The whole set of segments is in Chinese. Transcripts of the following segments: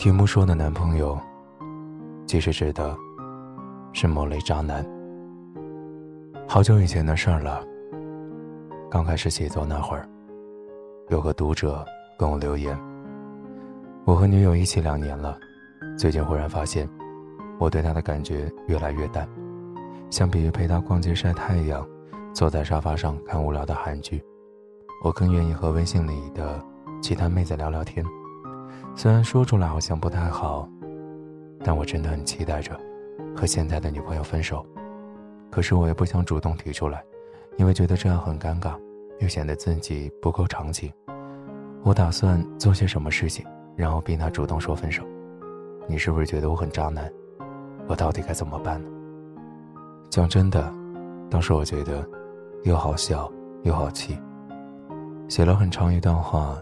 题目说的男朋友，其实指的是某类渣男。好久以前的事儿了。刚开始写作那会儿，有个读者跟我留言：“我和女友一起两年了，最近忽然发现，我对她的感觉越来越淡。相比于陪她逛街晒太阳，坐在沙发上看无聊的韩剧，我更愿意和微信里的其他妹子聊聊天。虽然说出来好像不太好，但我真的很期待着和现在的女朋友分手。可是我也不想主动提出来。”因为觉得这样很尴尬，又显得自己不够长情，我打算做些什么事情，然后逼他主动说分手。你是不是觉得我很渣男？我到底该怎么办呢？讲真的，当时我觉得又好笑又好气，写了很长一段话，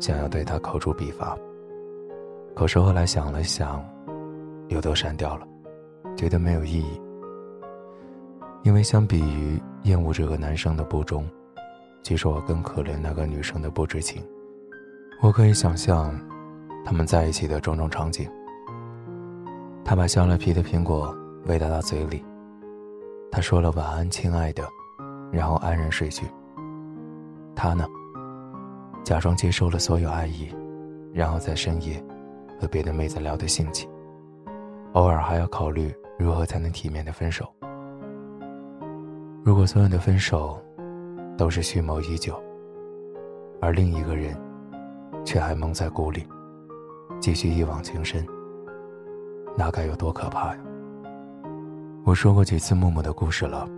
想要对他口诛笔伐。可是后来想了想，又都删掉了，觉得没有意义。因为相比于厌恶这个男生的不忠，其实我更可怜那个女生的不知情。我可以想象，他们在一起的种种场景。他把削了皮的苹果喂到他嘴里，他说了晚安，亲爱的，然后安然睡去。他呢，假装接受了所有爱意，然后在深夜和别的妹子聊得兴起，偶尔还要考虑如何才能体面的分手。如果所有的分手都是蓄谋已久，而另一个人却还蒙在鼓里，继续一往情深，那该有多可怕呀！我说过几次木木的故事了。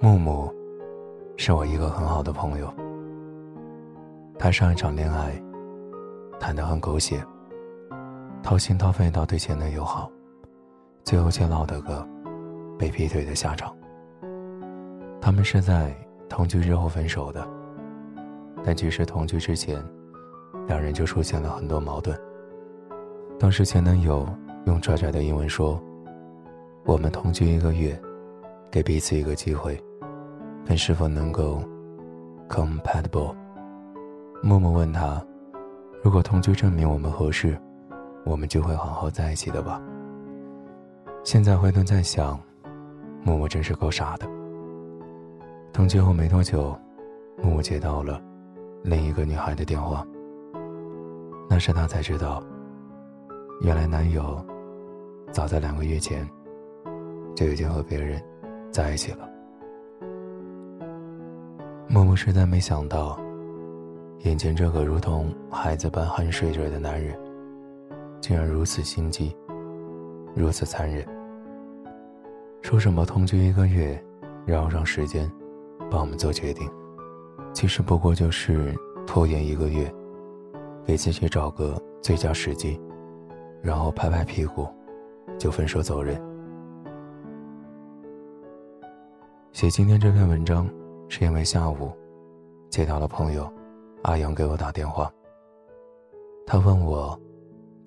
木木是我一个很好的朋友，他上一场恋爱谈得很狗血，掏心掏肺到对前男友好，最后却落得个被劈腿的下场。他们是在同居之后分手的，但其实同居之前，两人就出现了很多矛盾。当时前男友用拽拽的英文说：“我们同居一个月，给彼此一个机会，看是否能够 compatible。”默默问他：“如果同居证明我们合适，我们就会好好在一起的吧？”现在回头再想，默默真是够傻的。同居后没多久，默默接到了另一个女孩的电话。那时她才知道，原来男友早在两个月前就已经和别人在一起了。默默实在没想到，眼前这个如同孩子般酣睡着的男人，竟然如此心机，如此残忍。说什么同居一个月，然后让时间。帮我们做决定，其实不过就是拖延一个月，给自己找个最佳时机，然后拍拍屁股，就分手走人。写今天这篇文章，是因为下午接到了朋友阿阳给我打电话，他问我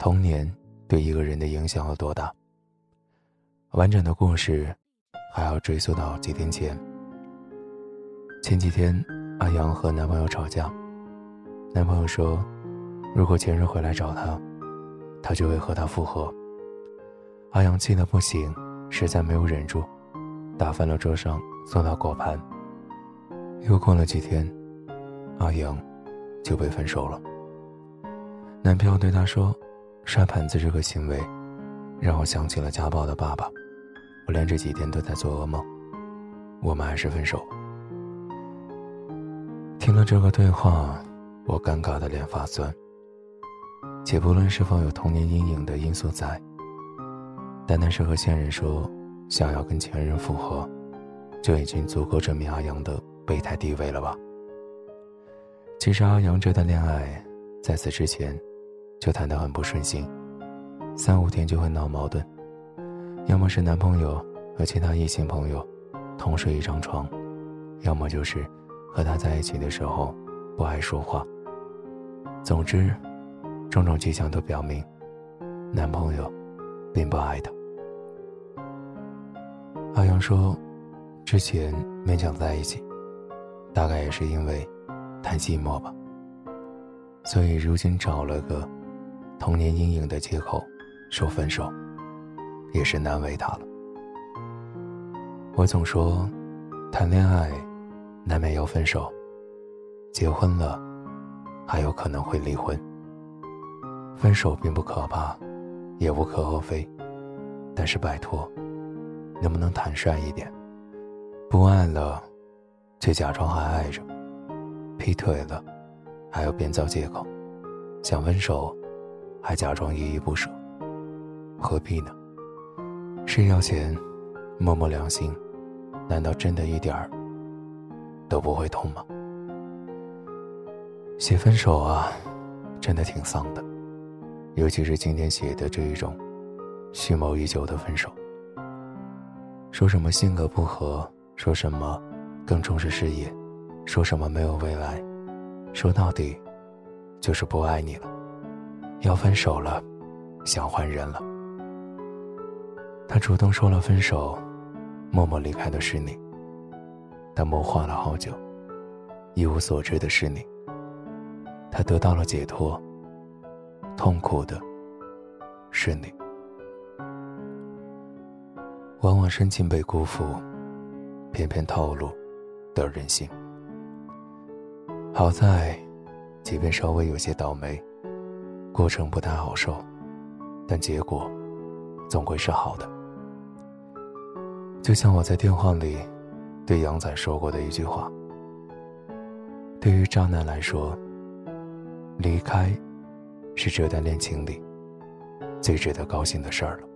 童年对一个人的影响有多大。完整的故事还要追溯到几天前。前几天，阿阳和男朋友吵架。男朋友说，如果前任回来找他，他就会和他复合。阿阳气得不行，实在没有忍住，打翻了桌上送到果盘。又过了几天，阿阳就被分手了。男朋友对他说：“摔盘子这个行为，让我想起了家暴的爸爸，我连这几天都在做噩梦。我们还是分手。”听了这个对话，我尴尬的脸发酸。且不论是否有童年阴影的因素在，单单是和现任说想要跟前任复合，就已经足够证明阿阳的备胎地位了吧？其实阿阳这段恋爱，在此之前就谈得很不顺心，三五天就会闹矛盾，要么是男朋友和其他异性朋友同睡一张床，要么就是。和他在一起的时候，不爱说话。总之，种种迹象都表明，男朋友并不爱她。阿阳说，之前勉强在一起，大概也是因为太寂寞吧。所以如今找了个童年阴影的借口说分手，也是难为他了。我总说，谈恋爱难免要分手，结婚了还有可能会离婚。分手并不可怕，也无可厚非，但是拜托，能不能坦率一点？不爱了，却假装还爱着；劈腿了，还要编造借口；想分手，还假装依依不舍，何必呢？是要钱？摸摸良心，难道真的一点儿都不会痛吗？写分手啊，真的挺丧的，尤其是今天写的这一种蓄谋已久的分手。说什么性格不合，说什么更重视事业，说什么没有未来，说到底就是不爱你了，要分手了，想换人了。他主动说了分手。默默离开的是你，他谋划了好久，一无所知的是你。他得到了解脱，痛苦的是你。往往深情被辜负，偏偏透露的任性。好在，即便稍微有些倒霉，过程不太好受，但结果总归是好的。就像我在电话里对杨仔说过的一句话：“对于渣男来说，离开是这段恋情里最值得高兴的事儿了。”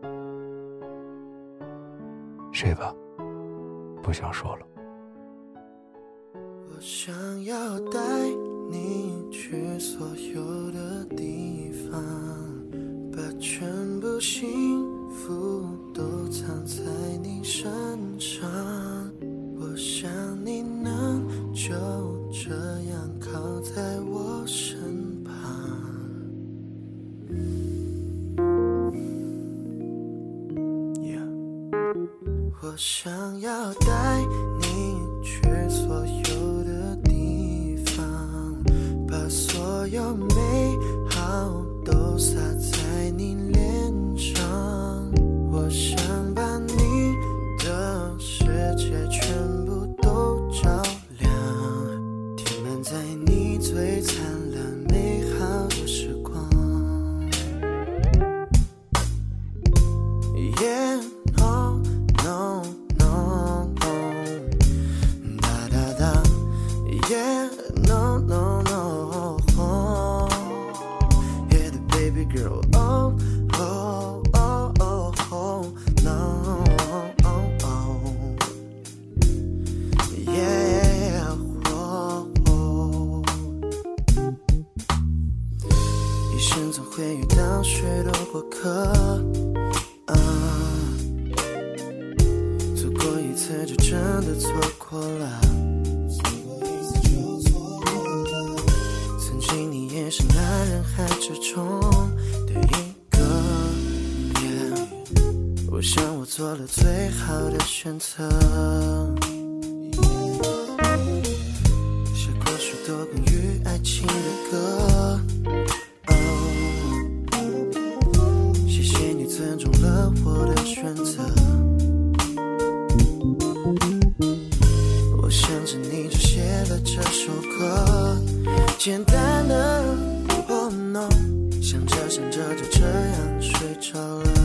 睡吧，不想说了。我想要带你去所有的地方，把全部幸福都藏在你身上。我想你能就这样靠在我身旁。我想要带生总会遇到许多过客。啊，错过一次就真的错过了。曾经你也是那人海之中的一个我想我做了最好的选择。简单的，Oh no，想着想着就这样睡着了。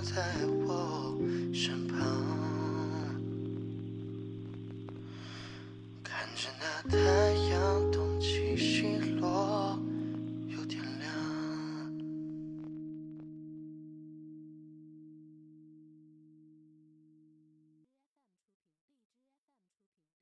在我